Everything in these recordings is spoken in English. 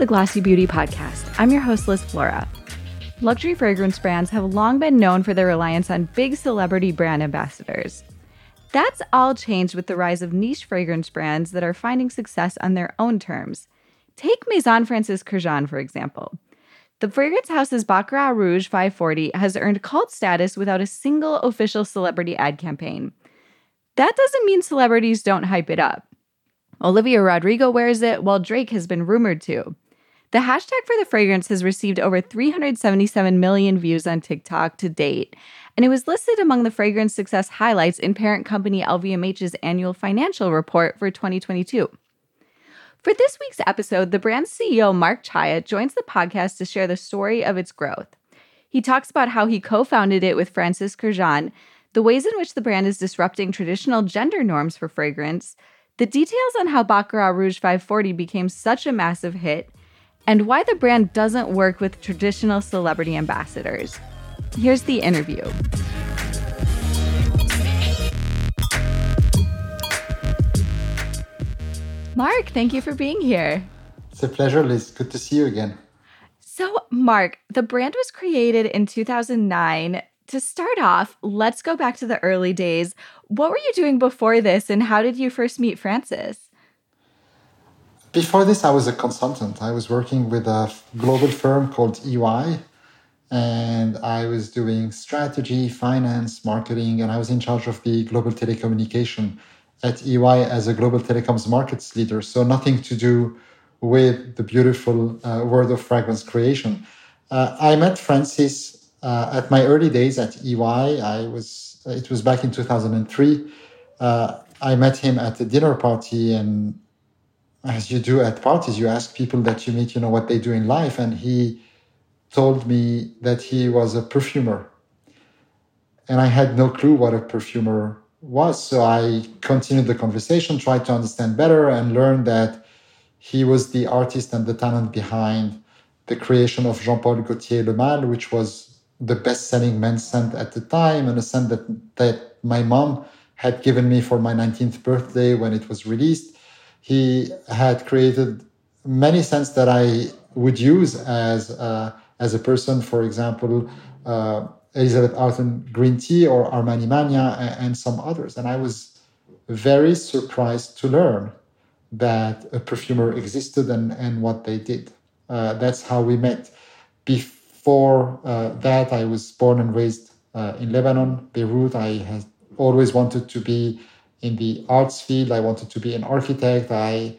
the Glossy Beauty Podcast. I'm your host, Liz Flora. Luxury fragrance brands have long been known for their reliance on big celebrity brand ambassadors. That's all changed with the rise of niche fragrance brands that are finding success on their own terms. Take Maison Francis Kurkdjian, for example. The fragrance house's Baccarat Rouge 540 has earned cult status without a single official celebrity ad campaign. That doesn't mean celebrities don't hype it up. Olivia Rodrigo wears it, while Drake has been rumored to. The hashtag for the fragrance has received over 377 million views on TikTok to date, and it was listed among the fragrance success highlights in parent company LVMH's annual financial report for 2022. For this week's episode, the brand's CEO, Marc Chaya, joins the podcast to share the story of its growth. He talks about how he co founded it with Francis Kurkdjian, the ways in which the brand is disrupting traditional gender norms for fragrance, the details on how Baccarat Rouge 540 became such a massive hit, and why the brand doesn't work with traditional celebrity ambassadors. Here's the interview. Marc, thank you for being here. It's a pleasure, Liz. Good to see you again. So, Marc, the brand was created in 2009. To start off, let's go back to the early days. What were you doing before this, and how did you first meet Francis? Before this, I was a consultant. I was working with a global firm called EY, and I was doing strategy, finance, marketing, and I was in charge of the global telecommunication at EY as a global telecoms markets leader. So, nothing to do with the beautiful uh, world of fragrance creation. Uh, I met Francis uh, at my early days at EY. I was it was back in 2003. Uh, I met him at a dinner party and as you do at parties, you ask people that you meet, you know, what they do in life. And he told me that he was a perfumer. And I had no clue what a perfumer was. So I continued the conversation, tried to understand better, and learned that he was the artist and the talent behind the creation of Jean Paul Gaultier Le Male, which was the best selling men's scent at the time, and a scent that, that my mom had given me for my 19th birthday when it was released he had created many scents that I would use as a, as a person, for example, uh, Elizabeth Arden green tea or Armani Mania and, and some others. And I was very surprised to learn that a perfumer existed and, and what they did. Uh, that's how we met. Before uh, that, I was born and raised uh, in Lebanon, Beirut. I had always wanted to be in the arts field. I wanted to be an architect. I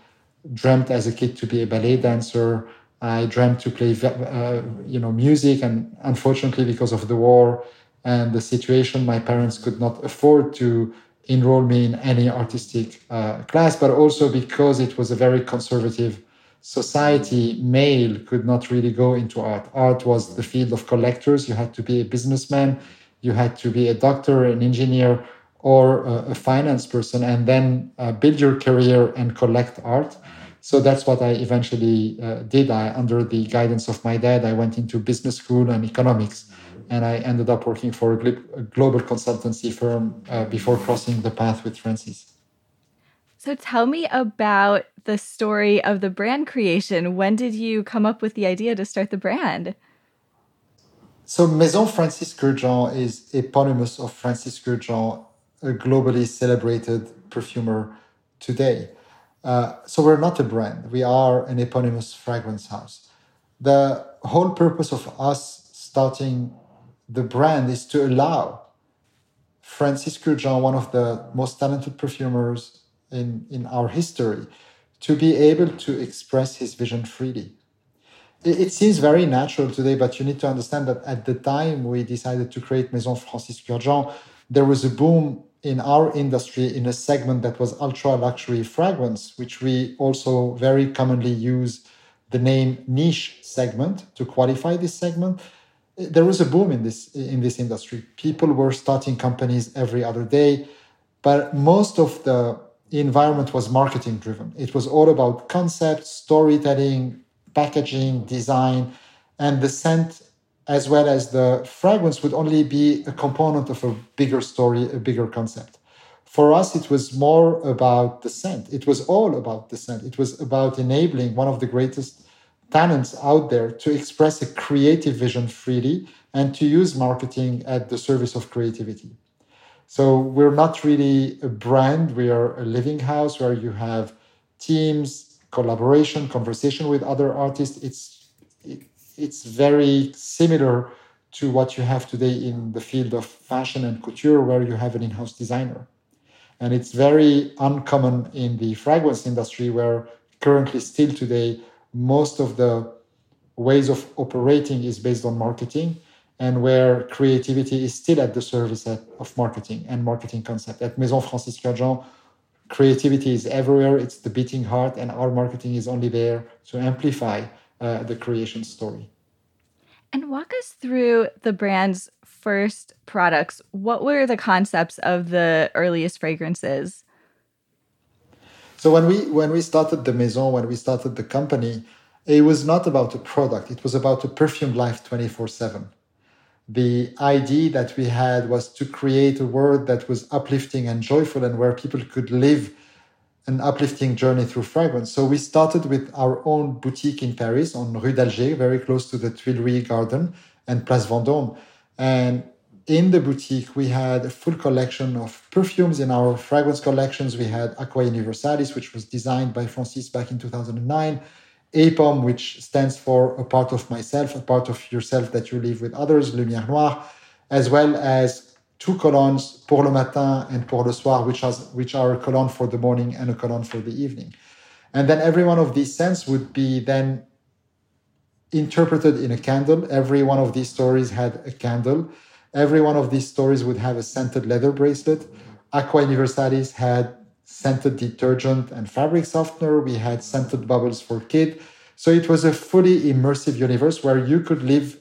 dreamt as a kid to be a ballet dancer. I dreamt to play, uh, you know, music. And unfortunately, because of the war and the situation, my parents could not afford to enroll me in any artistic uh, class. But also because it was a very conservative society, male could not really go into art. Art was the field of collectors. You had to be a businessman. You had to be a doctor, an engineer or a, finance person and then uh, build your career and collect art. So that's what I eventually uh, did. I, under the guidance of my dad, I went into business school and economics, and I ended up working for a, global consultancy firm uh, before crossing the path with Francis. So tell me about the story of the brand creation. When did you come up with the idea to start the brand? So Maison Francis Kurkdjian is eponymous of Francis Kurkdjian a globally celebrated perfumer today. Uh, so we're not a brand, we are an eponymous fragrance house. The whole purpose of us starting the brand is to allow Francis Kurkdjian, one of the most talented perfumers in, in our history, to be able to express his vision freely. It, it seems very natural today, but you need to understand that at the time we decided to create Maison Francis Kurkdjian, there was a boom in our industry in a segment that was ultra luxury fragrance, which we also very commonly use the name niche segment to qualify this segment. There was a boom in this in this industry. People were starting companies every other day, but most of the environment was marketing driven. It was all about concept, storytelling, packaging, design, and the scent as well as the fragrance would only be a component of a bigger story, a bigger concept. For us, it was more about the scent. It was all about the scent. It was about enabling one of the greatest talents out there to express a creative vision freely and to use marketing at the service of creativity. So we're not really a brand, we are a living house where you have teams, collaboration, conversation with other artists. It's it, it's very similar to what you have today in the field of fashion and couture, where you have an in-house designer. And it's very uncommon in the fragrance industry, where currently still today most of the ways of operating is based on marketing and where creativity is still at the service of marketing and marketing concept. At Maison Francis Kurkdjian, creativity is everywhere. It's the beating heart, and our marketing is only there to amplify uh, the creation story. And walk us through the brand's first products. What were the concepts of the earliest fragrances? So when we when we started the maison, when we started the company, it was not about a product. It was about a perfume life 24/7 the idea that we had was to create a world that was uplifting and joyful and where people could live an uplifting journey through fragrance. So we started with our own boutique in Paris on Rue d'Alger, very close to the Tuileries Garden and Place Vendôme. And in the boutique, we had a full collection of perfumes. In our fragrance collections, we had Aqua Universalis, which was designed by Francis back in 2009. APOM, which stands for a part of myself, a part of yourself that you live with others, Lumière Noire, as well as two colognes, Pour le Matin and Pour le Soir, which, has, which are a cologne for the morning and a cologne for the evening. And then every one of these scents would be then interpreted in a candle. Every one of these stories had a candle. Every one of these stories would have a scented leather bracelet. Aqua Universalis had scented detergent and fabric softener. We had scented bubbles for kid. So it was a fully immersive universe where you could live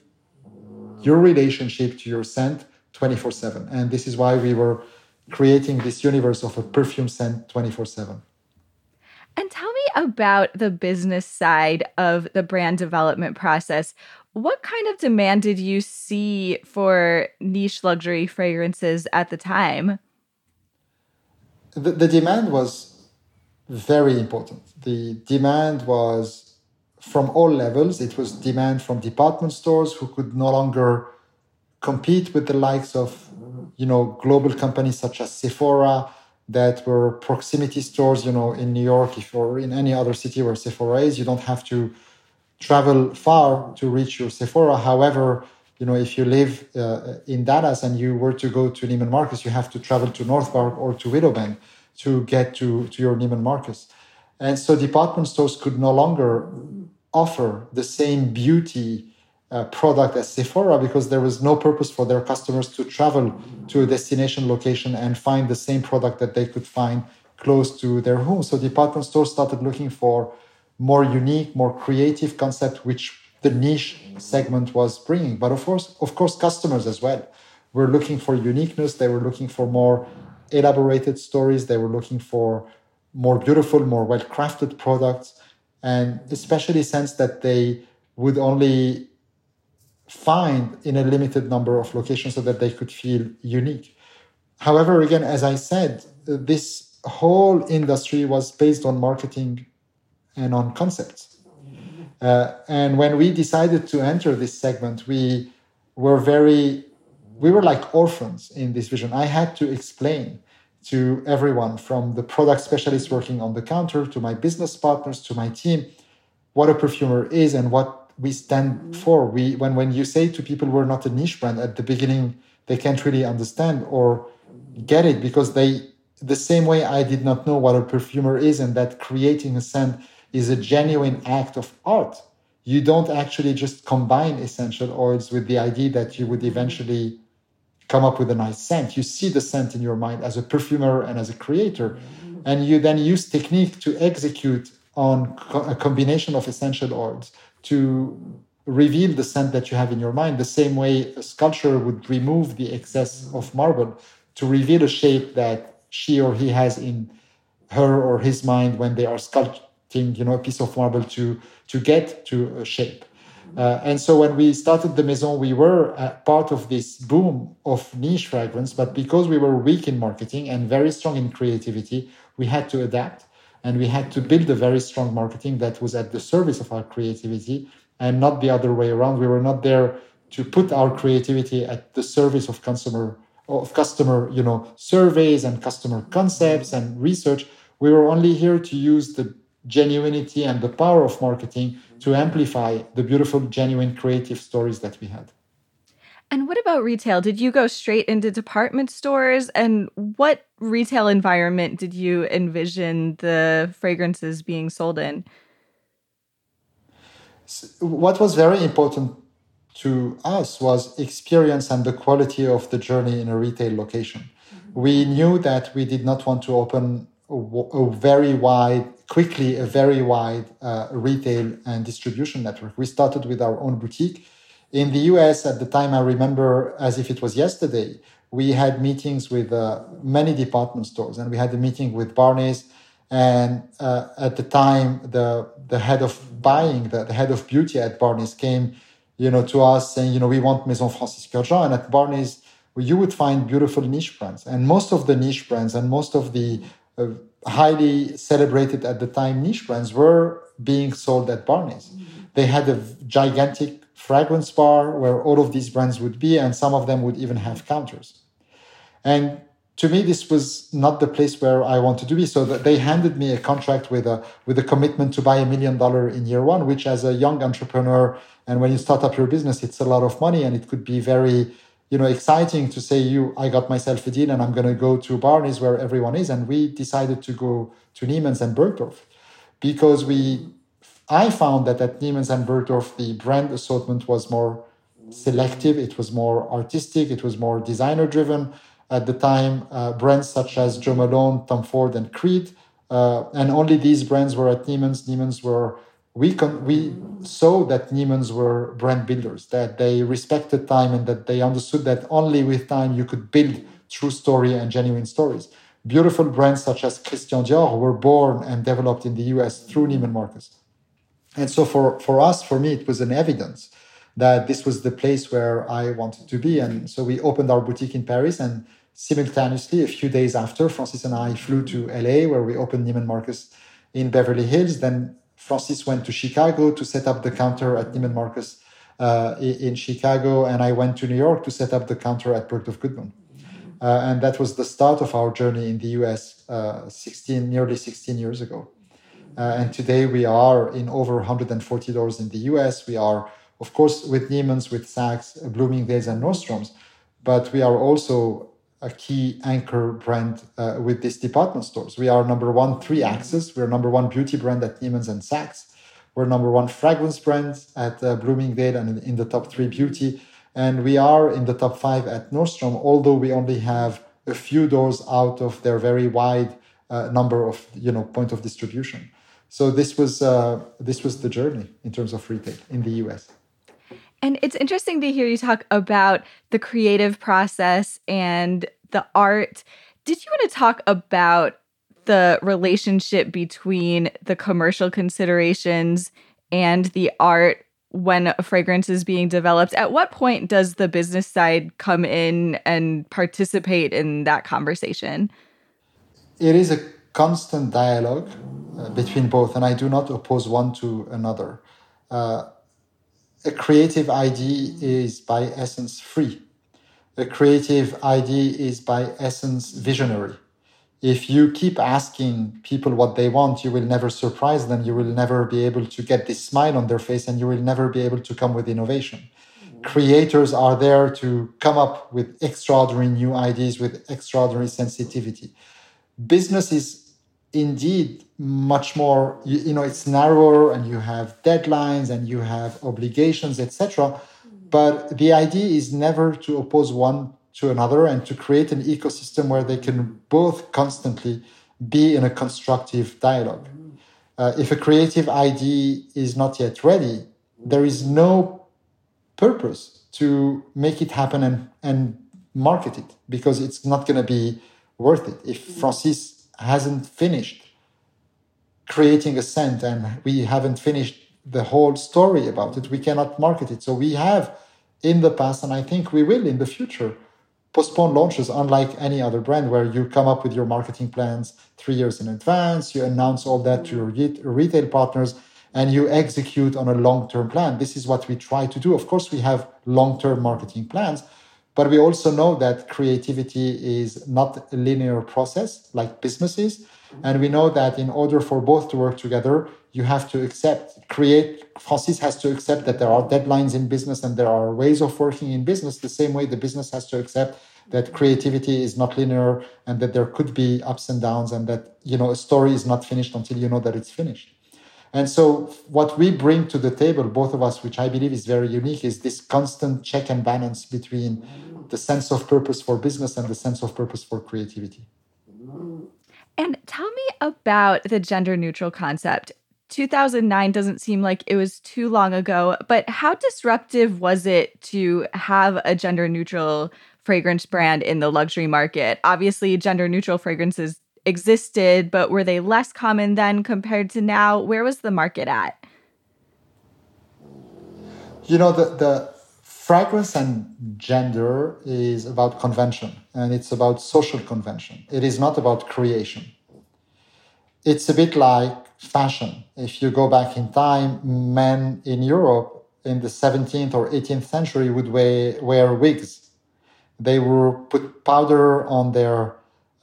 your relationship to your scent 24 7. And this is why we were creating this universe of a perfume scent 24 7. And tell me about the business side of the brand development process. What kind of demand did you see for niche luxury fragrances at the time? the, the demand was very important. The demand was from all levels. It was demand from department stores who could no longer compete with the likes of, you know, global companies such as Sephora that were proximity stores, you know, in New York if or in any other city where Sephora is, you don't have to travel far to reach your Sephora. However, you know, if you live uh, in Dallas and you were to go to Neiman Marcus, you have to travel to North Park or to Willow Bend to get to, to your Neiman Marcus. And so department stores could no longer offer the same beauty product as Sephora because there was no purpose for their customers to travel to a destination location and find the same product that they could find close to their home. So department stores started looking for more unique, more creative concept, which the niche segment was bringing. But of course, of course, customers as well were looking for uniqueness. They were looking for more elaborated stories. They were looking for more beautiful, more well crafted products, and especially sense that they would only find in a limited number of locations so that they could feel unique. However, again, as I said, this whole industry was based on marketing and on concepts. Uh, and when we decided to enter this segment, we were very, we were like orphans in this vision. I had to explain to everyone from the product specialists working on the counter to my business partners to my team what a perfumer is and what we stand mm. for. We, when, when you say to people we're not a niche brand at the beginning, they can't really understand or get it because they, the same way I did not know what a perfumer is and that creating a scent is a genuine act of art. You don't actually just combine essential oils with the idea that you would mm. eventually come up with a nice scent. You see the scent in your mind as a perfumer and as a creator, mm. and you then use technique to execute on co- a combination of essential oils to reveal the scent that you have in your mind, the same way a sculptor would remove the excess of marble to reveal a shape that she or he has in her or his mind when they are sculpting you know, a piece of marble to, to get to a shape. Uh, and so when we started the Maison, we were uh, part of this boom of niche fragrance, but because we were weak in marketing and very strong in creativity, we had to adapt. And we had to build a very strong marketing that was at the service of our creativity and not the other way around. We were not there to put our creativity at the service of consumer of customer, you know, surveys and customer concepts and research. We were only here to use the genuinity and the power of marketing to amplify the beautiful, genuine, creative stories that we had. And what about retail? Did you go straight into department stores? And what retail environment did you envision the fragrances being sold in? What was very important to us was experience and the quality of the journey in a retail location. Mm-hmm. We knew that we did not want to open a, a very wide, quickly, a very wide uh, retail and distribution network. We started with our own boutique in the US at the time, I remember as if it was yesterday, we had meetings with uh, many department stores and we had a meeting with Barney's. And uh, at the time, the, the head of buying, the, the head of beauty at Barney's came, you know, to us saying, you know, we want Maison Francis Kurkdjian. And at Barney's, you would find beautiful niche brands. And most of the niche brands and most of the uh, highly celebrated at the time niche brands were being sold at Barney's. Mm-hmm. They had a gigantic fragrance bar where all of these brands would be, and some of them would even have counters. And to me, this was not the place where I wanted to be. So they handed me a contract with a with a commitment to buy a million dollar in year one, which as a young entrepreneur, and when you start up your business, it's a lot of money, and it could be very you know exciting to say you I got myself a deal and I'm going to go to Barney's where everyone is, and we decided to go to Neiman's and Bergdorf because we I found that at Neiman's and Bergdorf, the brand assortment was more selective, it was more artistic, it was more designer driven. At the time, uh, brands such as Jo Malone, Tom Ford, and Creed, uh, and only these brands were at Neiman's. Neiman's were we con- we saw that Neiman's were brand builders, that they respected time and that they understood that only with time you could build true story and genuine stories. Beautiful brands such as Christian Dior were born and developed in the US through Neiman Marcus. And so for, for us, for me, it was an evidence that this was the place where I wanted to be. And so we opened our boutique in Paris and simultaneously, a few days after, Francis and I flew to LA where we opened Neiman Marcus in Beverly Hills. Then Francis went to Chicago to set up the counter at Neiman Marcus uh, in Chicago. And I went to New York to set up the counter at Bergdorf Goodman. Uh, and that was the start of our journey in the US uh, 16, nearly 16 years ago. Uh, and today we are in over 140 doors in the US. We are, of course, with Neiman's, with Saks, Bloomingdale's, and Nordstrom's, but we are also a key anchor brand uh, with these department stores. We are number one three axis. We're number one beauty brand at Neiman's and Saks. We're number one fragrance brand at uh, Bloomingdale and in, the top three beauty. And we are in the top five at Nordstrom, although we only have a few doors out of their very wide uh, number of you know point of distribution. So this was uh, this was the journey in terms of retail in the US. And it's interesting to hear you talk about the creative process and the art. Did you want to talk about the relationship between the commercial considerations and the art when a fragrance is being developed? At what point does the business side come in and participate in that conversation? It is a constant dialogue between both, and I do not oppose one to another. Uh, a creative idea is by essence free. A creative idea is by essence visionary. If you keep asking people what they want, you will never surprise them. You will never be able to get this smile on their face and you will never be able to come with innovation. Creators are there to come up with extraordinary new ideas with extraordinary sensitivity. Business is indeed much more you, you, know it's narrower and you have deadlines and you have obligations etc but the idea is never to oppose one to another and to create an ecosystem where they can both constantly be in a constructive dialogue. Uh, if a creative idea is not yet ready there is no purpose to make it happen and, and market it because it's not going to be worth it. If francis hasn't finished creating a scent and we haven't finished the whole story about it, we cannot market it. So we have in the past, and I think we will in the future, postpone launches, unlike any other brand where you come up with your marketing plans three years in advance, you announce all that to your retail partners, and you execute on a long term plan. This is what we try to do. Of course, we have long term marketing plans, but we also know that creativity is not a linear process like businesses. And we know that in order for both to work together, you have to accept, create, Francis has to accept that there are deadlines in business and there are ways of working in business, the same way the business has to accept that creativity is not linear and that there could be ups and downs and that, you know, a story is not finished until you know that it's finished. And so, what we bring to the table, both of us, which I believe is very unique, is this constant check and balance between the sense of purpose for business and the sense of purpose for creativity. And tell me about the gender neutral concept. 2009 doesn't seem like it was too long ago, but how disruptive was it to have a gender neutral fragrance brand in the luxury market? Obviously, gender neutral fragrances existed, but were they less common then compared to now? Where was the market at? You know, the, the fragrance and gender is about convention and it's about social convention. It is not about creation. It's a bit like fashion. If you go back in time, men in Europe in the 17th or 18th century would wear, wear wigs. They would put powder on their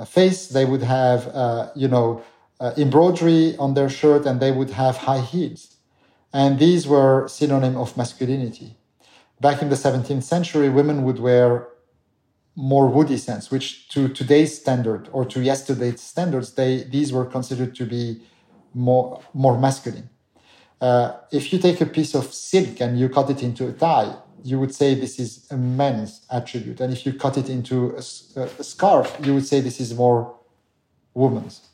face, they would have, uh, you know, uh, embroidery on their shirt, and they would have high heels. And these were synonym of masculinity. Back in the 17th century, women would wear more woody scents, which to today's standard or to yesterday's standards, they these were considered to be more more masculine. Uh, if you take a piece of silk and you cut it into a tie, you would say this is a man's attribute. And if you cut it into a, a scarf, you would say this is more woman's.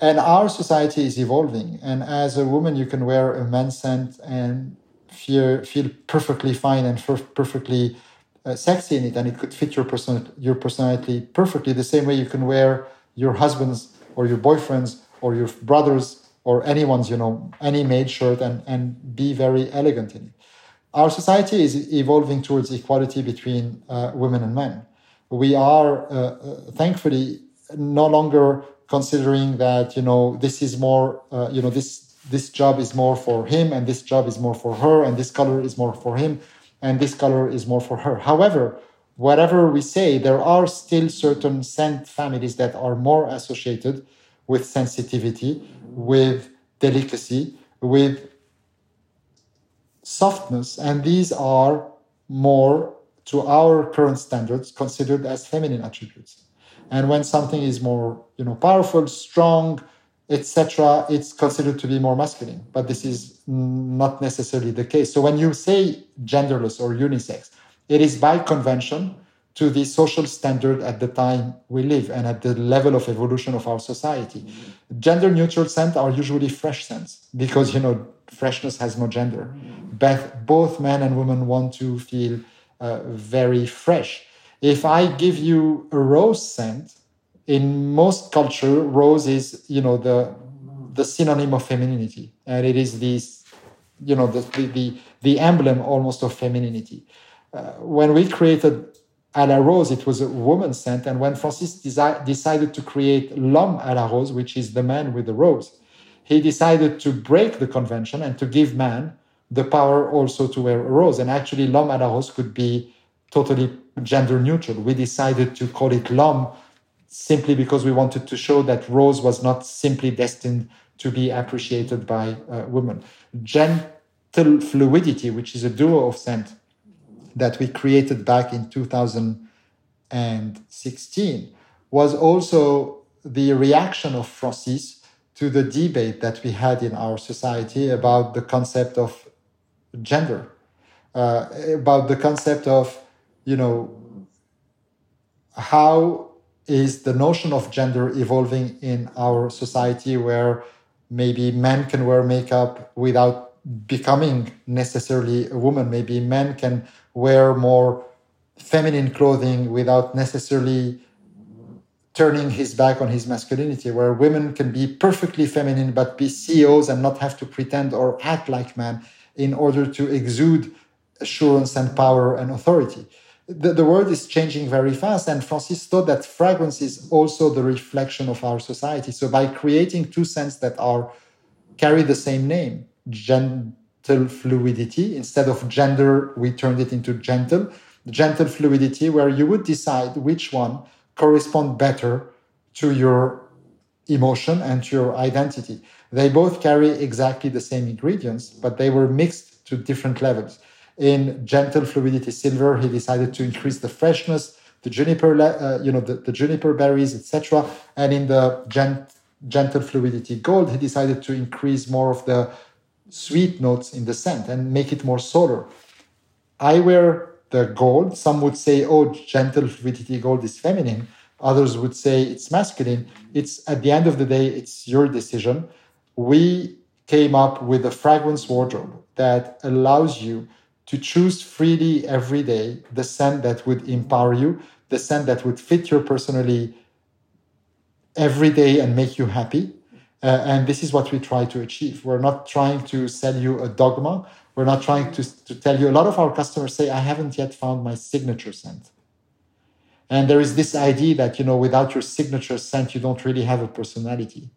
And our society is evolving. And as a woman, you can wear a man's scent and feel, feel perfectly fine and perfectly uh, sexy in it. And it could fit your, person, your personality perfectly, the same way you can wear your husband's or your boyfriend's or your brother's or anyone's, you know, any made shirt and, and be very elegant in it our society is evolving towards equality between uh, women and men. We are, uh, uh, thankfully, no longer considering that you know this is more, uh, you know, this this job is more for him, and this job is more for her, and this color is more for him, and this color is more for her. However, whatever we say, there are still certain scent families that are more associated with sensitivity, with delicacy, with softness, and these are more, to our current standards, considered as feminine attributes. And when something is more, you know, powerful, strong, etc., it's considered to be more masculine. But this is not necessarily the case. So when you say genderless or unisex, it is by convention to the social standard at the time we live and at the level of evolution of our society. Mm-hmm. Gender neutral scents are usually fresh scents because you know freshness has no gender. Both, both men and women want to feel uh, very fresh. If I give you a rose scent, in most culture, rose is you know the the synonym of femininity, and it is this you know the the the, emblem almost of femininity. Uh, when we created à la rose, it was a woman scent. And when Francis desi- decided to create l'homme à la rose, which is the man with the rose, he decided to break the convention and to give man the power also to wear a rose. And actually, l'homme à la rose could be totally gender neutral. We decided to call it l'homme simply because we wanted to show that rose was not simply destined to be appreciated by uh, women. Gentle fluidity, which is a duo of scent that we created back in 2016 was also the reaction of Francis to the debate that we had in our society about the concept of gender, uh, about the concept of, you know, how is the notion of gender evolving in our society where maybe men can wear makeup without becoming necessarily a woman. Maybe men can wear more feminine clothing without necessarily turning his back on his masculinity, where women can be perfectly feminine but be CEOs and not have to pretend or act like men in order to exude assurance and power and authority. the, the world is changing very fast. And Francis thought that fragrance is also the reflection of our society. So by creating two scents that are carry the same name, gentle fluidity, instead of gender, we turned it into gentle. Gentle fluidity, where you would decide which one correspond better to your emotion and to your identity. They both carry exactly the same ingredients, but they were mixed to different levels. In gentle fluidity silver, he decided to increase the freshness, the juniper, uh, you know, the, the juniper berries, etc. And in the gent, gentle fluidity gold, he decided to increase more of the sweet notes in the scent and make it more solar. I wear the gold. Some would say, oh, gentle fluidity gold is feminine. Others would say it's masculine. It's at the end of the day, it's your decision. We came up with a fragrance wardrobe that allows you to choose freely every day the scent that would empower you, the scent that would fit your personally every day and make you happy. Uh, and this is what we try to achieve. We're not trying to sell you a dogma. We're not trying to, to tell you. A lot of our customers say, I haven't yet found my signature scent. And there is this idea that, you know, without your signature scent, you don't really have a personality.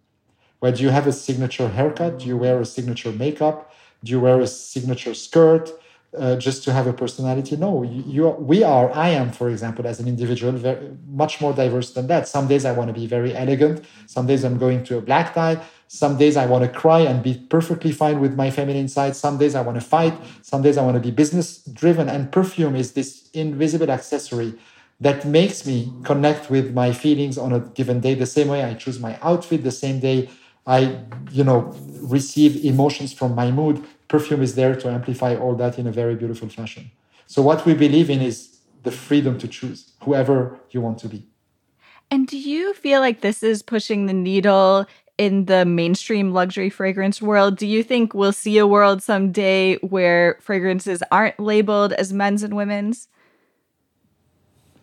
Where do you have a signature haircut? Do you wear a signature makeup? Do you wear a signature skirt? uh, just to have a personality. No, you, you, we are, I am, for example, as an individual, very, much more diverse than that. Some days I want to be very elegant. Some days I'm going to a black tie. Some days I want to cry and be perfectly fine with my feminine side. Some days I want to fight. Some days I want to be business driven. And perfume is this invisible accessory that makes me connect with my feelings on a given day. The same way I choose my outfit, the same day I, you know, receive emotions from my mood perfume is there to amplify all that in a very beautiful fashion. So what we believe in is the freedom to choose whoever you want to be. And do you feel like this is pushing the needle in the mainstream luxury fragrance world? Do you think we'll see a world someday where fragrances aren't labeled as men's and women's?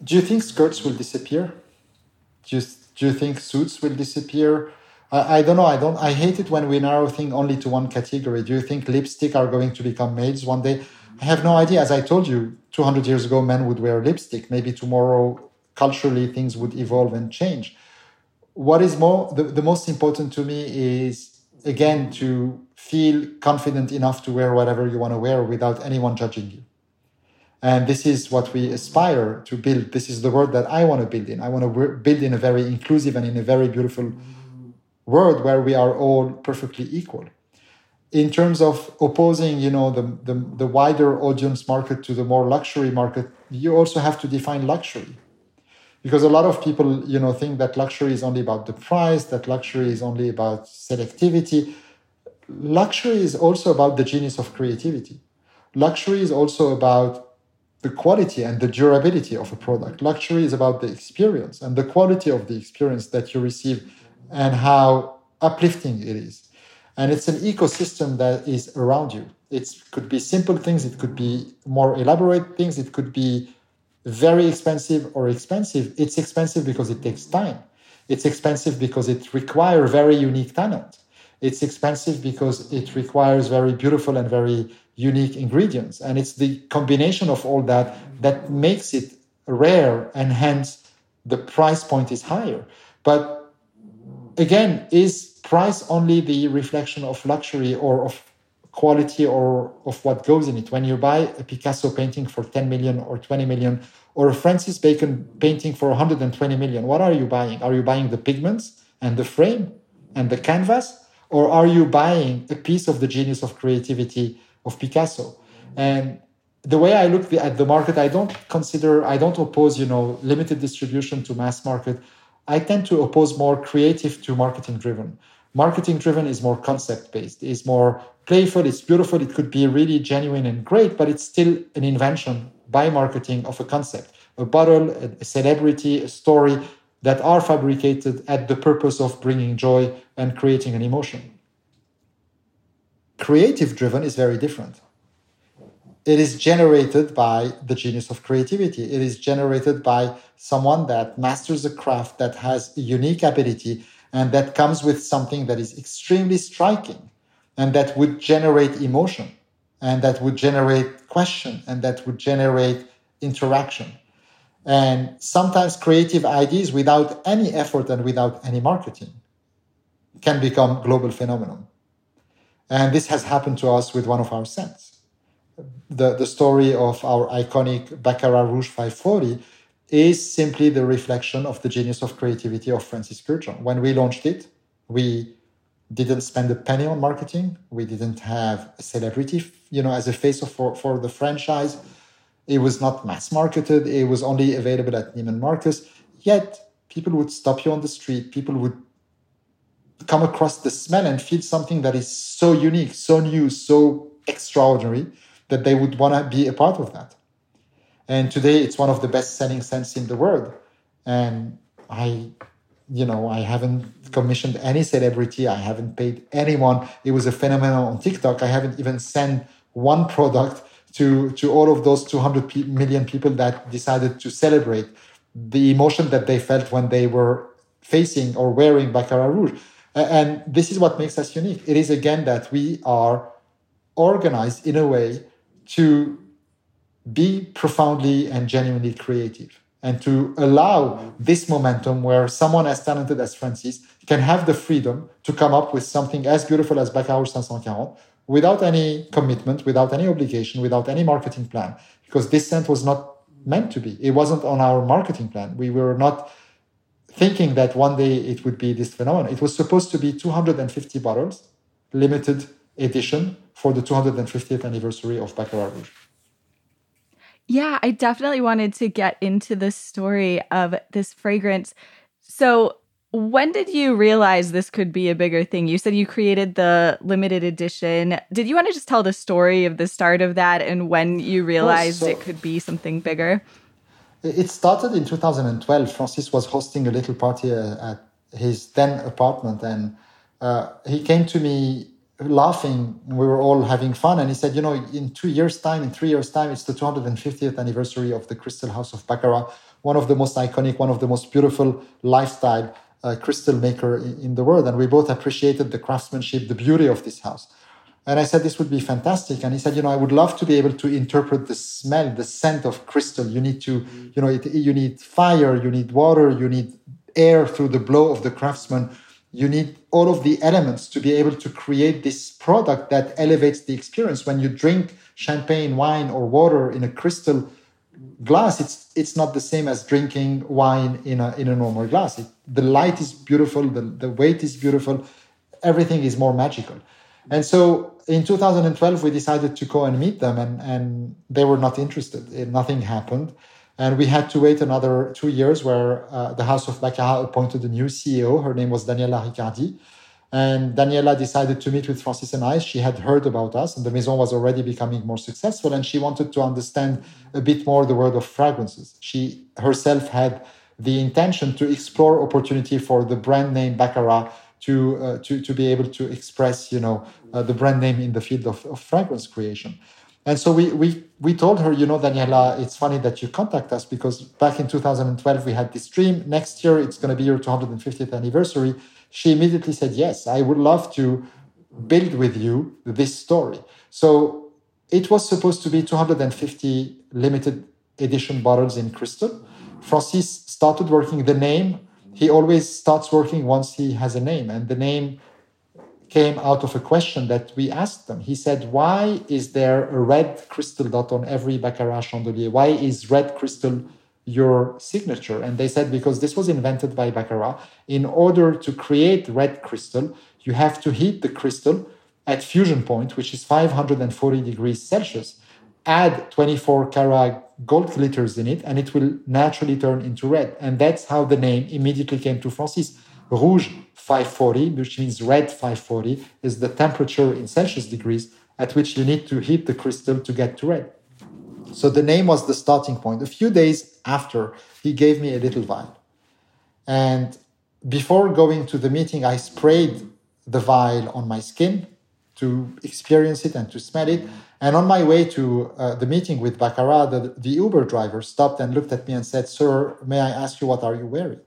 Do you think skirts will disappear? Do you, do you think suits will disappear? I, I don't know. I don't. I hate it when we narrow things only to one category. Do you think lipstick are going to become maids one day? I have no idea. As I told you, 200 years ago, men would wear lipstick. Maybe tomorrow, culturally, things would evolve and change. What is more, the, the most important to me is, again, to feel confident enough to wear whatever you want to wear without anyone judging you. And this is what we aspire to build. This is the world that I want to build in. I want to build in a very inclusive and in a very beautiful world where we are all perfectly equal. In terms of opposing, you know, the, the, the wider audience market to the more luxury market, you also have to define luxury. Because a lot of people, you know, think that luxury is only about the price, that luxury is only about selectivity. Luxury is also about the genius of creativity. Luxury is also about the quality and the durability of a product. Luxury is about the experience and the quality of the experience that you receive and how uplifting it is. And it's an ecosystem that is around you. It could be simple things, it could be more elaborate things, it could be very expensive or expensive. It's expensive because it takes time. It's expensive because it requires very unique talent. It's expensive because it requires very beautiful and very unique ingredients. And it's the combination of all that that makes it rare and hence the price point is higher. But again, is price only the reflection of luxury or of quality or of what goes in it? When you buy a Picasso painting for 10 million or 20 million, or a Francis Bacon painting for 120 million, what are you buying? Are you buying the pigments and the frame and the canvas? Or are you buying a piece of the genius of creativity of Picasso? And the way I look at the market, I don't consider, I don't oppose, you know, limited distribution to mass market. I tend to oppose more creative to marketing driven. Marketing driven is more concept based, is more playful, it's beautiful, it could be really genuine and great, but it's still an invention by marketing of a concept, a bottle, a celebrity, a story that are fabricated at the purpose of bringing joy and creating an emotion. Creative driven is very different it is generated by the genius of creativity. It is generated by someone that masters a craft that has a unique ability and that comes with something that is extremely striking and that would generate emotion and that would generate question and that would generate interaction. And sometimes creative ideas without any effort and without any marketing can become global phenomenon. And this has happened to us with one of our scents. The, the story of our iconic Baccarat Rouge 540 is simply the reflection of the genius of creativity of Francis Kurkdjian. When we launched it, we didn't spend a penny on marketing. We didn't have a celebrity, you know, as a face for, for the franchise. It was not mass marketed. It was only available at Neiman Marcus. Yet people would stop you on the street. People would come across the smell and feel something that is so unique, so new, so extraordinary that they would want to be a part of that. And today it's one of the best selling scents in the world. And I, you know, I haven't commissioned any celebrity. I haven't paid anyone. It was a phenomenon on TikTok. I haven't even sent one product to, to all of those 200 million people that decided to celebrate the emotion that they felt when they were facing or wearing Baccarat Rouge. And this is what makes us unique. It is again that we are organized in a way to be profoundly and genuinely creative and to allow this momentum where someone as talented as Francis can have the freedom to come up with something as beautiful as Baccarat 540 without any commitment, without any obligation, without any marketing plan, because this scent was not meant to be. It wasn't on our marketing plan. We were not thinking that one day it would be this phenomenon. It was supposed to be 250 bottles, limited edition for the 250th anniversary of Baccarat Rouge. Yeah, I definitely wanted to get into the story of this fragrance. So, when did you realize this could be a bigger thing? You said you created the limited edition. Did you want to just tell the story of the start of that and when you realized so, it could be something bigger? It started in 2012. Francis was hosting a little party uh, at his then apartment, and uh, he came to me laughing. We were all having fun, and he said, "You know, in two years' time, in three years' time, it's the 250th anniversary of the Crystal House of Baccarat, one of the most iconic, one of the most beautiful lifestyle uh, crystal maker in, in the world." And we both appreciated the craftsmanship, the beauty of this house. And I said, this would be fantastic. And he said, you know, I would love to be able to interpret the smell, the scent of crystal. You need to, you know, it, you need fire, you need water, you need air through the blow of the craftsman. You need all of the elements to be able to create this product that elevates the experience. When you drink champagne, wine, or water in a crystal glass, it's it's not the same as drinking wine in a in a normal glass. It, the light is beautiful, the, the weight is beautiful, everything is more magical. And so in 2012, we decided to go and meet them, and, and they were not interested. Nothing happened. And we had to wait another two years where uh, the House of Baccarat appointed a new CEO. Her name was Daniela Riccardi. And Daniela decided to meet with Francis and I. She had heard about us, and the Maison was already becoming more successful, and she wanted to understand a bit more the world of fragrances. She herself had the intention to explore opportunity for the brand name Baccarat to uh, to to be able to express you know uh, the brand name in the field of, of, fragrance creation. And so we we we told her, you know, Daniela, it's funny that you contact us because back in 2012 we had this dream. Next year it's going to be your 250th anniversary. She immediately said, yes, I would love to build with you this story. So it was supposed to be 250 limited edition bottles in crystal. Francis started working the name he always starts working once he has a name. And the name came out of a question that we asked them. He said, Why is there a red crystal dot on every Baccarat chandelier? Why is red crystal your signature? And they said, Because this was invented by Baccarat. In order to create red crystal, you have to heat the crystal at fusion point, which is 540 degrees Celsius. Add 24 karat gold glitters in it and it will naturally turn into red. And that's how the name immediately came to Francis. Rouge 540, which means red 540, is the temperature in Celsius degrees at which you need to heat the crystal to get to red. So the name was the starting point. A few days after, he gave me a little vial. And before going to the meeting, I sprayed the vial on my skin to experience it and to smell it. And on my way to uh, the meeting with Baccarat, the, the, Uber driver stopped and looked at me and said, Sir, may I ask you what are you wearing?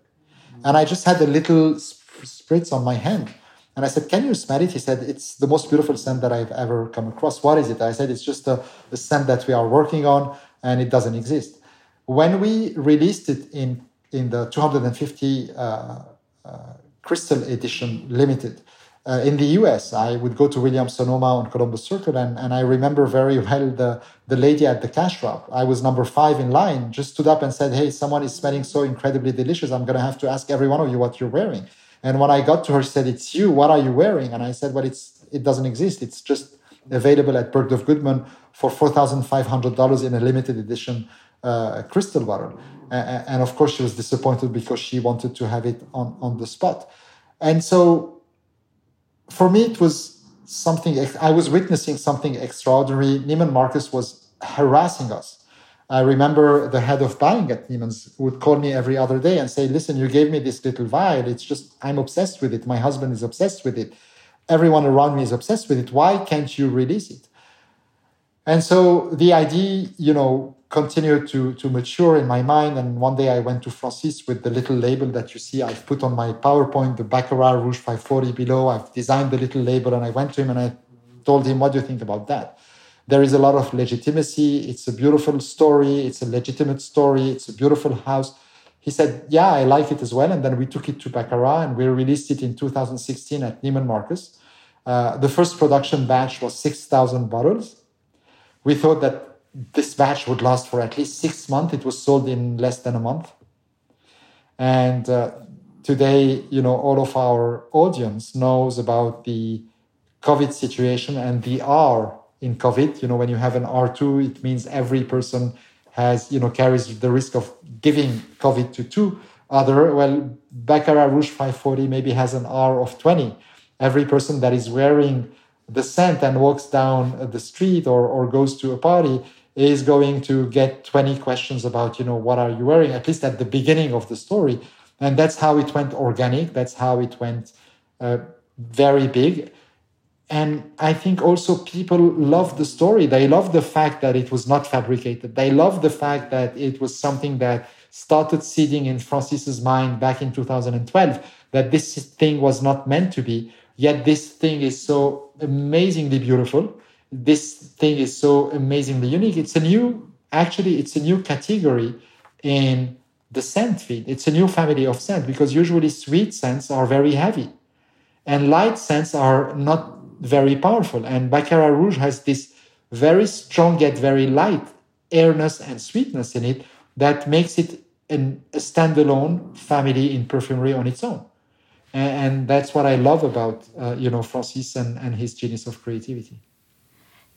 And I just had a little spritz on my hand. And I said, Can you smell it? He said, It's the most beautiful scent that I've ever come across. What is it? I said, It's just a, a scent that we are working on and it doesn't exist. When we released it in, in the 250 uh, uh, Crystal Edition Limited, uh, in the US, I would go to Williams Sonoma on Columbus Circle, and, and I remember very well the, the lady at the cash drop. I was number five in line, just stood up and said, Hey, someone is smelling so incredibly delicious. I'm going to have to ask every one of you what you're wearing. And when I got to her, she said, It's you. What are you wearing? And I said, Well, it's, it doesn't exist. It's just available at Bergdorf Goodman for $4,500 in a limited edition uh, crystal bottle. and of course, she was disappointed because she wanted to have it on, on the spot. And so for me, it was something, I was witnessing something extraordinary. Neiman Marcus was harassing us. I remember the head of buying at Neiman's would call me every other day and say, Listen, you gave me this little vial. It's just, I'm obsessed with it. My husband is obsessed with it. Everyone around me is obsessed with it. Why can't you release it? And so the idea, you know, continued to, to mature in my mind. And one day I went to Francis with the little label that you see I've put on my PowerPoint, the Baccarat Rouge 540 below. I've designed the little label and I went to him and I told him, What do you think about that? There is a lot of legitimacy. It's a beautiful story. It's a legitimate story. It's a beautiful house. He said, Yeah, I like it as well. And then we took it to Baccarat and we released it in 2016 at Neiman Marcus. Uh, the first production batch was 6,000 bottles. We thought that this batch would last for at least six months. It was sold in less than a month. And uh, today, you know, all of our audience knows about the COVID situation and the R in COVID. You know, when you have an R2, it means every person has, you know, carries the risk of giving COVID to two other. Well, Baccarat Rouge 540 maybe has an R of 20. Every person that is wearing the scent and walks down the street or, or goes to a party is going to get 20 questions about, you know, what are you wearing, at least at the beginning of the story. And that's how it went organic. That's how it went uh, very big. And I think also people love the story. They love the fact that it was not fabricated. They love the fact that it was something that started seeding in Francis's mind back in 2012, that this thing was not meant to be. Yet this thing is so amazingly beautiful this thing is so amazingly unique. It's a new, actually, it's a new category in the scent feed. It's a new family of scent because usually sweet scents are very heavy and light scents are not very powerful. And Baccarat Rouge has this very strong yet very light airness and sweetness in it that makes it an, a standalone family in perfumery on its own. And, and that's what I love about, uh, you know, Francis and, and his genius of creativity.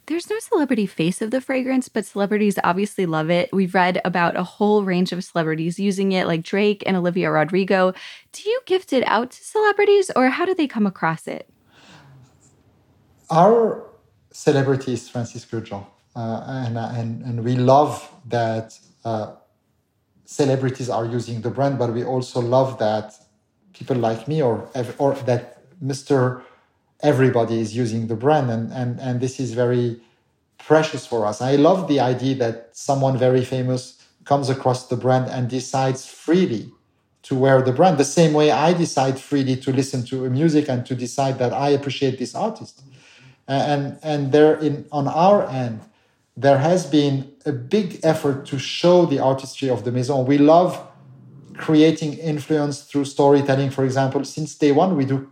There's no celebrity face of the fragrance, but celebrities obviously love it. We've read about a whole range of celebrities using it, like Drake and Olivia Rodrigo. Do you gift it out to celebrities, or how do they come across it? Our celebrity is Francis Kurkdjian, uh, and, and, and we love that uh, celebrities are using the brand, but we also love that people like me or, or that Mr everybody is using the brand and and and this is very precious for us. I love the idea that someone very famous comes across the brand and decides freely to wear the brand the same way i decide freely to listen to music and to decide that i appreciate this artist. And and there in on our end there has been a big effort to show the artistry of the maison. We love creating influence through storytelling for example. Since day one we do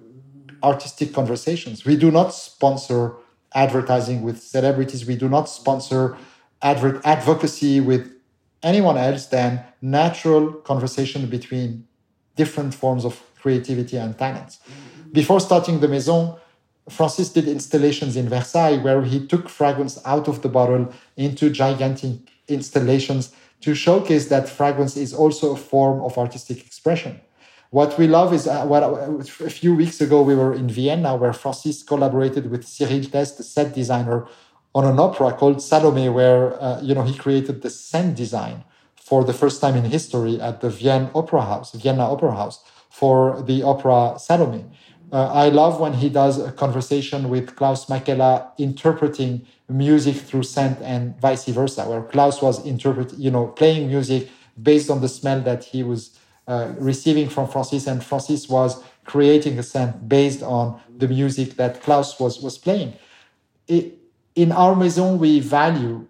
artistic conversations. We do not sponsor advertising with celebrities. We do not sponsor adver- advocacy with anyone else than natural conversation between different forms of creativity and talents. Mm-hmm. Before starting the Maison, Francis did installations in Versailles where he took fragrance out of the bottle into gigantic installations to showcase that fragrance is also a form of artistic expression. What we love is uh, what uh, a few weeks ago we were in Vienna where Francis collaborated with Cyril Teste, the set designer, on an opera called Salome, where uh, you know he created the scent design for the first time in history at the Vienna Opera House, Vienna Opera House, for the opera Salome. Uh, I love when he does a conversation with Klaus Makela interpreting music through scent and vice versa, where Klaus was interpret, you know, playing music based on the smell that he was uh, receiving from Francis, and Francis was creating a scent based on the music that Klaus was was playing. It, in our maison, we value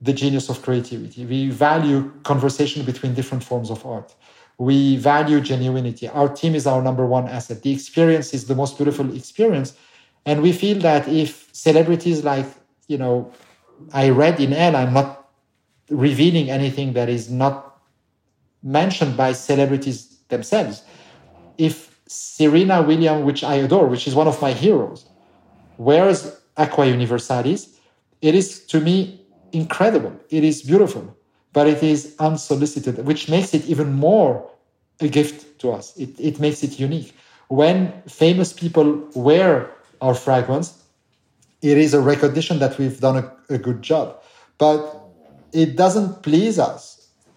the genius of creativity. We value conversation between different forms of art. We value genuinity. Our team is our number one asset. The experience is the most beautiful experience. And we feel that if celebrities like, you know, I read in Elle, I'm not revealing anything that is not mentioned by celebrities themselves. If Serena Williams, which I adore, which is one of my heroes, wears Aqua Universalis, it is to me incredible. It is beautiful, but it is unsolicited, which makes it even more a gift to us. It, it makes it unique. When famous people wear our fragrance, it is a recognition that we've done a, a good job. But it doesn't please us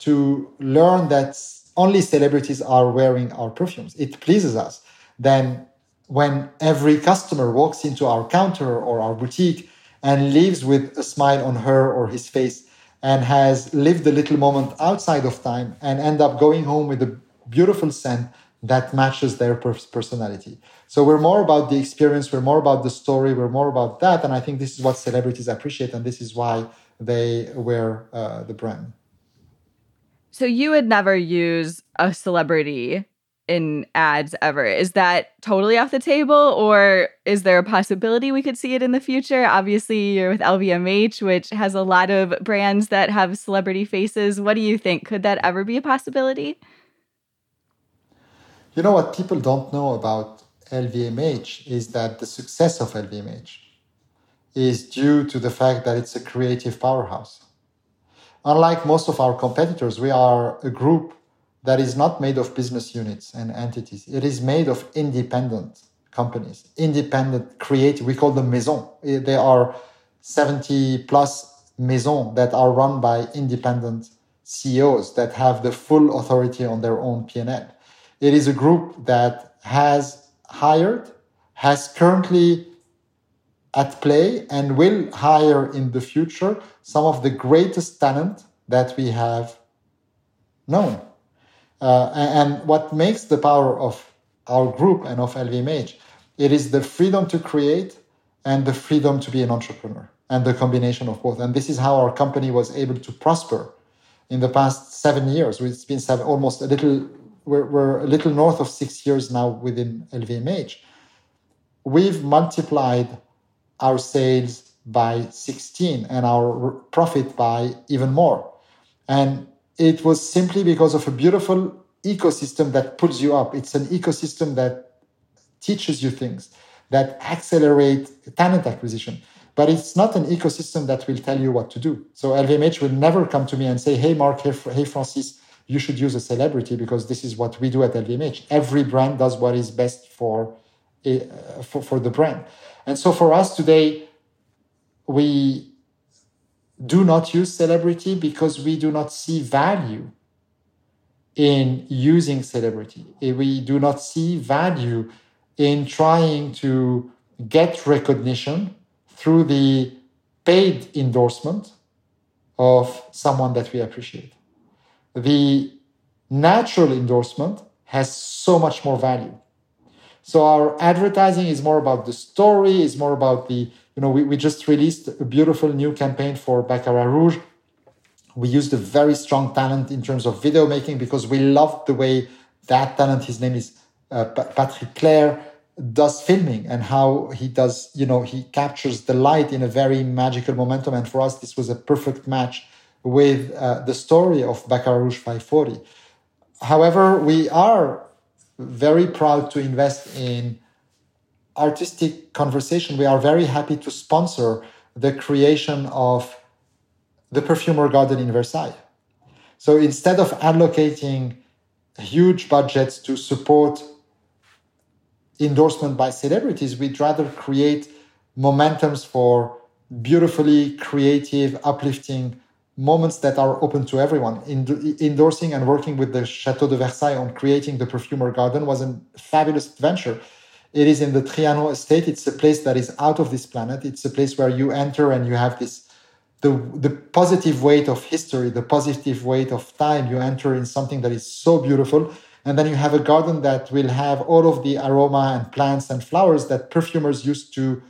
to learn that only celebrities are wearing our perfumes. It pleases us. Then when every customer walks into our counter or our boutique and leaves with a smile on her or his face and has lived a little moment outside of time and end up going home with a beautiful scent that matches their personality. So we're more about the experience, we're more about the story, we're more about that. And I think this is what celebrities appreciate, and this is why they wear uh, the brand. So you would never use a celebrity in ads ever. Is that totally off the table, or is there a possibility we could see it in the future? Obviously, you're with LVMH, which has a lot of brands that have celebrity faces. What do you think? Could that ever be a possibility? You know what people don't know about LVMH is that the success of LVMH is due to the fact that it's a creative powerhouse. Unlike most of our competitors, we are a group that is not made of business units and entities. It is made of independent companies, independent creative. We call them maison. Eh, they are 70 plus maison that are run by independent CEOs that have the full authority on their own P&L. It is a group that has hired, has currently at play, and will hire in the future some of the greatest talent that we have known. Uh, and what makes the power of our group and of LVMH, it is the freedom to create and the freedom to be an entrepreneur and the combination of both. And this is how our company was able to prosper in the past seven years. It's been seven, almost a little we're, we're a little north of six years now within LVMH. We've multiplied our sales by 16 and our profit by even more. And it was simply because of a beautiful ecosystem that pulls you up. It's an ecosystem that teaches you things, that accelerate talent acquisition. But it's not an ecosystem that will tell you what to do. So LVMH will never come to me and say, hey, Marc, hey, Francis, you should use a celebrity because this is what we do at LVMH. Every brand does what is best for, for, for the brand. And so for us today, we do not use celebrity because we do not see value in using celebrity. Eh, we do not see value in trying to get recognition through the paid endorsement of someone that we appreciate the natural endorsement has so much more value. So our advertising is more about the story, is more about the, you know, we, we just released a beautiful new campaign for Baccarat Rouge. We used a very strong talent in terms of video making because we loved the way that talent, his name is uh, Patrick Clair, does filming and how he does, you know, he captures the light in a very magical momentum. And for us, this was a perfect match with uh, the story of Baccarat Rouge 540. However, we are very proud to invest in artistic conversation. We are very happy to sponsor the creation of the Perfumer Garden in Versailles. So instead of allocating huge budgets to support endorsement by celebrities, we'd rather create momentums for beautifully creative, uplifting moments that are open to everyone. endorsing and working with the Chateau de Versailles on creating the Perfumer Garden was a fabulous adventure. It is in the Trianon estate. It's a place that is out of this planet. It's a place where you enter and you have this the the positive weight of history, the positive weight of time. You enter in something that is so beautiful. And then you have a garden that will have all of the aroma and plants and flowers that perfumers used to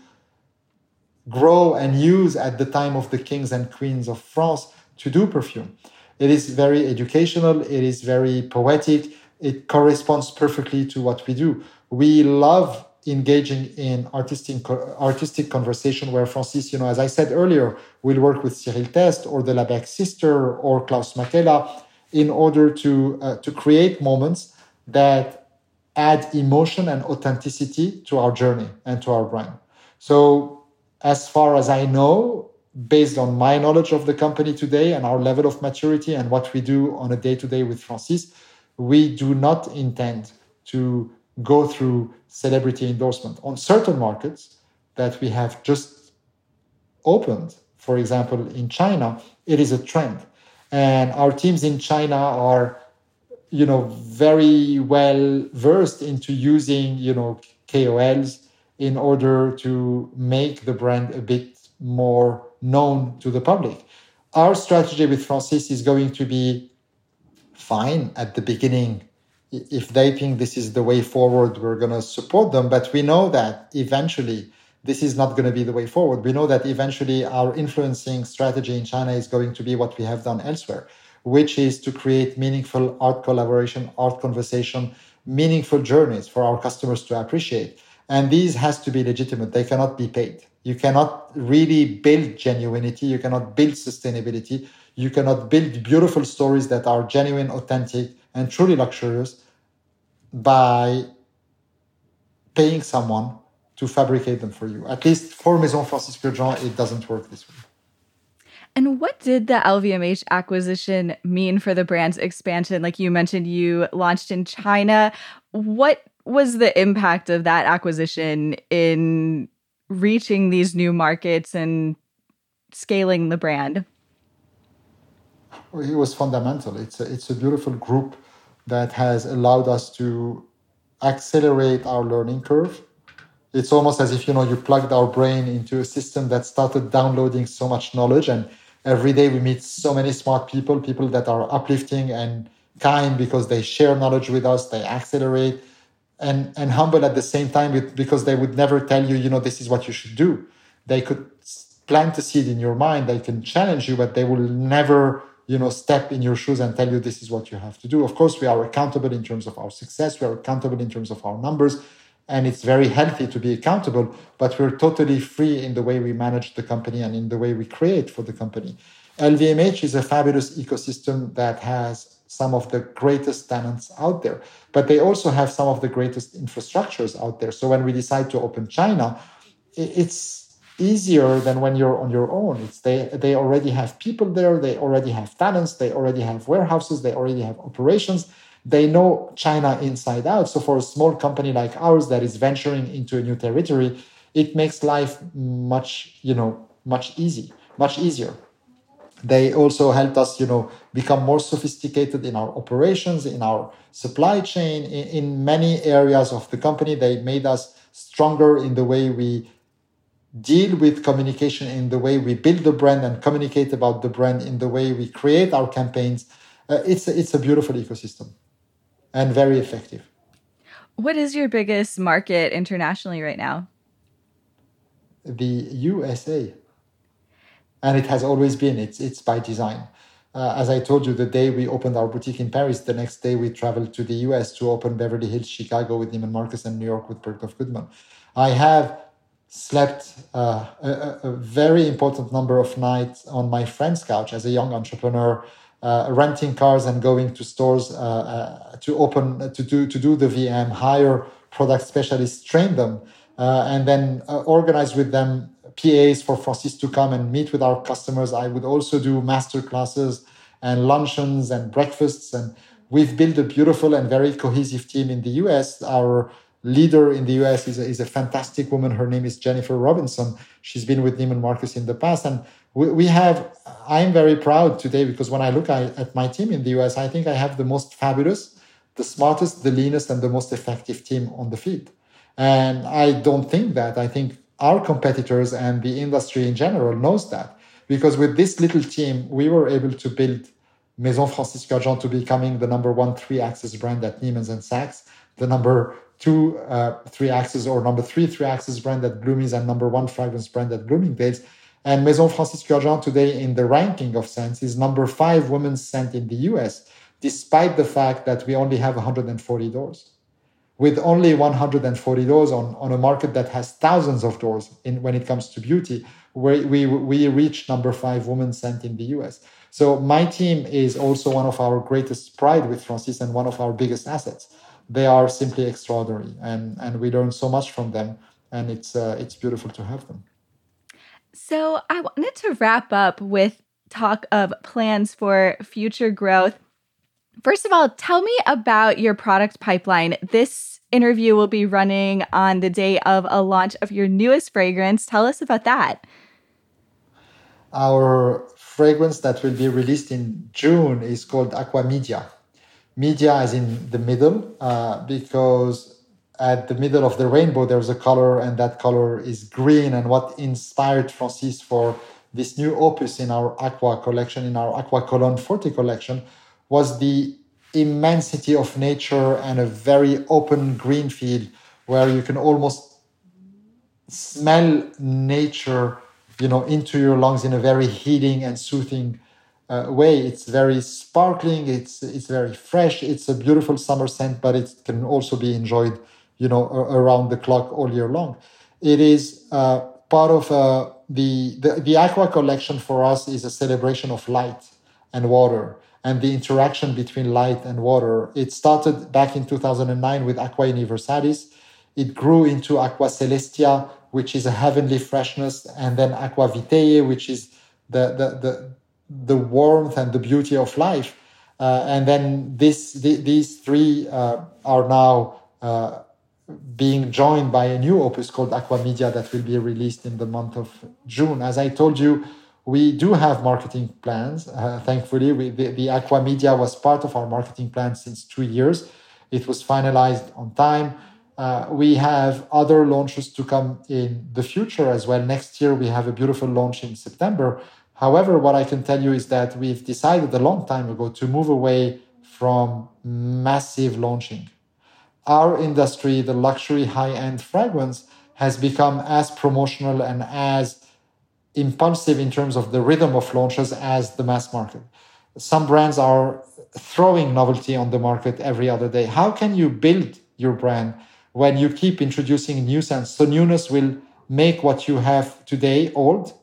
grow and use at the time of the kings and queens of France to do perfume. It is very educational, it is very poetic, it corresponds perfectly to what we do. We love engaging in artistic artistic conversation where Francis, you know, as I said earlier, will work with Cyril Teste or the Labèque sister or Klaus Makela in order to uh, to create moments that add emotion and authenticity to our journey and to our brand. So, as far as I know, based on my knowledge of the company today and our level of maturity and what we do on a day to day with Francis, we do not intend to go through celebrity endorsement. On certain markets that we have just opened, for example, in China, it is a trend. And our teams in China are, you know, very well versed into using, you know, KOLs in order to make the brand a bit more known to the public. Our strategy with Francis is going to be fine at the beginning if they think this is the way forward, we're going to support them. But we know that eventually this is not going to be the way forward. We know that eventually our influencing strategy in China is going to be what we have done elsewhere, which is to create meaningful art collaboration, art conversation, meaningful journeys for our customers to appreciate. And these has to be legitimate. They cannot be paid. You cannot really build genuinity. You cannot build sustainability. You cannot build beautiful stories that are genuine, authentic, and truly luxurious by paying someone to fabricate them for you. At least for Maison Francis Kurkdjian, it doesn't work this way. And what did the LVMH acquisition mean for the brand's expansion? Like you mentioned, you launched in China. What was the impact of that acquisition in reaching these new markets and scaling the brand? It was fundamental. It's a, it's a beautiful group that has allowed us to accelerate our learning curve. It's almost as if you know you plugged our brain into a system that started downloading so much knowledge, and every day we meet so many smart people, people that are uplifting and kind because they share knowledge with us, they accelerate, and and humble at the same time because they would never tell you, you know, this is what you should do. They could plant a seed in your mind, they can challenge you, but they will never you know step in your shoes and tell you this is what you have to do. Of course we are accountable in terms of our success. We are accountable in terms of our numbers. And it's very healthy to be accountable but we're totally free in the way we manage the company and in the way we create for the company. Lvmh is a fabulous ecosystem that has some of the greatest talents out there but they also have some of the greatest infrastructures out there so when we decide to open china it's easier than when you're on your own. It's they they already have people there, they already have talents, they already have warehouses, they already have operations. They know China inside out. So for a small company like ours that is venturing into a new territory, it makes life much, you know, much easy, much easier. They also helped us, you know, become more sophisticated in our operations, in our supply chain, in, in many areas of the company. They made us stronger in the way we deal with communication in the way we build the brand and communicate about the brand in the way we create our campaigns. Uh, it's, a, it's a beautiful ecosystem and very effective. What is your biggest market internationally right now? The USA. And it has always been, it's, it's by design. Uh, as I told you, the day we opened our boutique in Paris, the next day we traveled to the US to open Beverly Hills, Chicago with Neiman Marcus, and New York with Bergdorf Goodman. I have slept uh, a, a, very important number of nights on my friend's couch as a young entrepreneur, uh, renting cars and going to stores uh, uh to open to do to do the VM, hire product specialists, train them, uh, and then uh, organize with them PAs for Francis to come and meet with our customers. I would also do master classes and luncheons and breakfasts and we've built a beautiful and very cohesive team in the US. Our leader in the US is a, is a fantastic woman. Her name is Jennifer Robinson. She's been with Neiman Marcus in the past. And we, we have, I'm very proud today because when I look at my team in the US, I think I have the most fabulous, the smartest, the leanest, and the most effective team on the field. And I don't think that. I think our competitors and the industry in general knows that. Because with this little team, we were able to build Maison Francis Kurkdjian to becoming the number one three axis brand at Neiman's and Saks the number two uh, three axis or number three three axis brand at Bloomies and number one fragrance brand at Bloomingdale's. And Maison Francis Kurkdjian today in the ranking of scents is number five women's scent in the US, despite the fact that we only have 140 doors. With only 140 doors on, on a market that has thousands of doors in, when it comes to beauty, we, we, we reach number five women's scent in the US. So my team is also one of our greatest pride with Francis and one of our biggest assets they are simply extraordinary, and and we learn so much from them, and it's uh, it's beautiful to have them. So I wanted to wrap up with talk of plans for future growth. First of all, tell me about your product pipeline. This interview will be running on the day of a launch of your newest fragrance. Tell us about that. Our fragrance that will be released in June is called Aqua Media media is in the middle uh, because at the middle of the rainbow there's a color and that color is green and what inspired francis for this new opus in our aqua collection in our aqua cologne forte collection was the immensity of nature and a very open green field where you can almost smell nature you know into your lungs in a very healing and soothing uh, way. It's very sparkling. It's it's very fresh. It's a beautiful summer scent, but it can also be enjoyed, you know, around the clock all year long. It is uh, part of uh, the, the the Aqua collection for us is a celebration of light and water and the interaction between light and water. It started back in 2009 with Aqua Universalis. It grew into Aqua Celestia, which is a heavenly freshness, and then Aqua Vitae, which is the, the, the, the warmth and the beauty of life. Uh, and then this, the, these three uh, are now uh, being joined by a new opus called Aqua Media that will be released in the month of June. As I told you, we do have marketing plans. Uh, thankfully, we, the, the Aqua Media was part of our marketing plan since two years. It was finalized on time. Uh, we have other launches to come in the future as well. Next year, we have a beautiful launch in September However, what I can tell you is that we've decided a long time ago to move away from massive launching. Our industry, the luxury high end fragrance, has become as promotional and as impulsive in terms of the rhythm of launches as the mass market. Some brands are throwing novelty on the market every other day. How can you build your brand when you keep introducing new scents? So newness will make what you have today old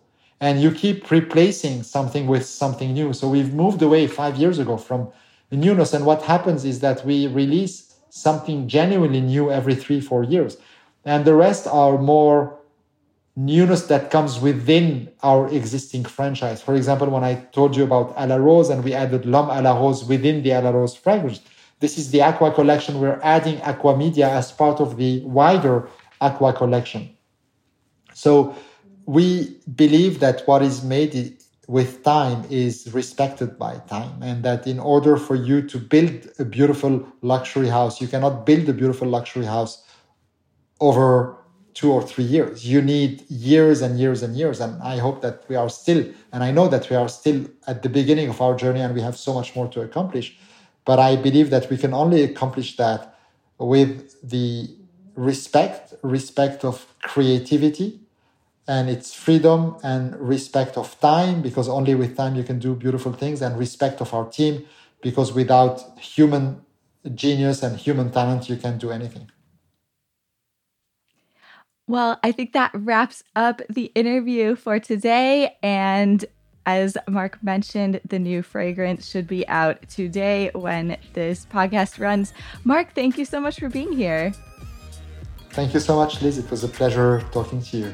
and you keep replacing something with something new. So we've moved away five years ago from newness. And what happens is that we release something genuinely new every three, four years. And the rest are more newness that comes within our existing franchise. For example, when I told you about A La Rose and we added L'Homme à la Rose within the A La Rose fragrance, this is the Aqua collection. We're adding Aqua Media as part of the wider Aqua collection. So we believe that what is made with time is respected by time and that in order for you to build a beautiful luxury house you cannot build a beautiful luxury house over two or three years. You need years and years and years and i hope that we are still and i know that we are still at the beginning of our journey and we have so much more to accomplish but i believe that we can only accomplish that with the respect respect of creativity and it's freedom and respect of time because only with time you can do beautiful things and respect of our team because without human genius and human talent you can't do anything well i think that wraps up the interview for today and as Marc mentioned the new fragrance should be out today when this podcast runs. Marc thank you so much for being here. Thank you so much liz. It was a pleasure talking to you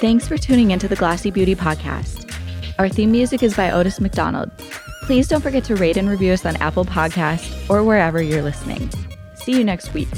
Thanks for tuning into the Glossy Beauty Podcast. Our theme music is by Otis McDonald. Please don't forget to rate and review us on Apple Podcasts or wherever you're listening. See you next week.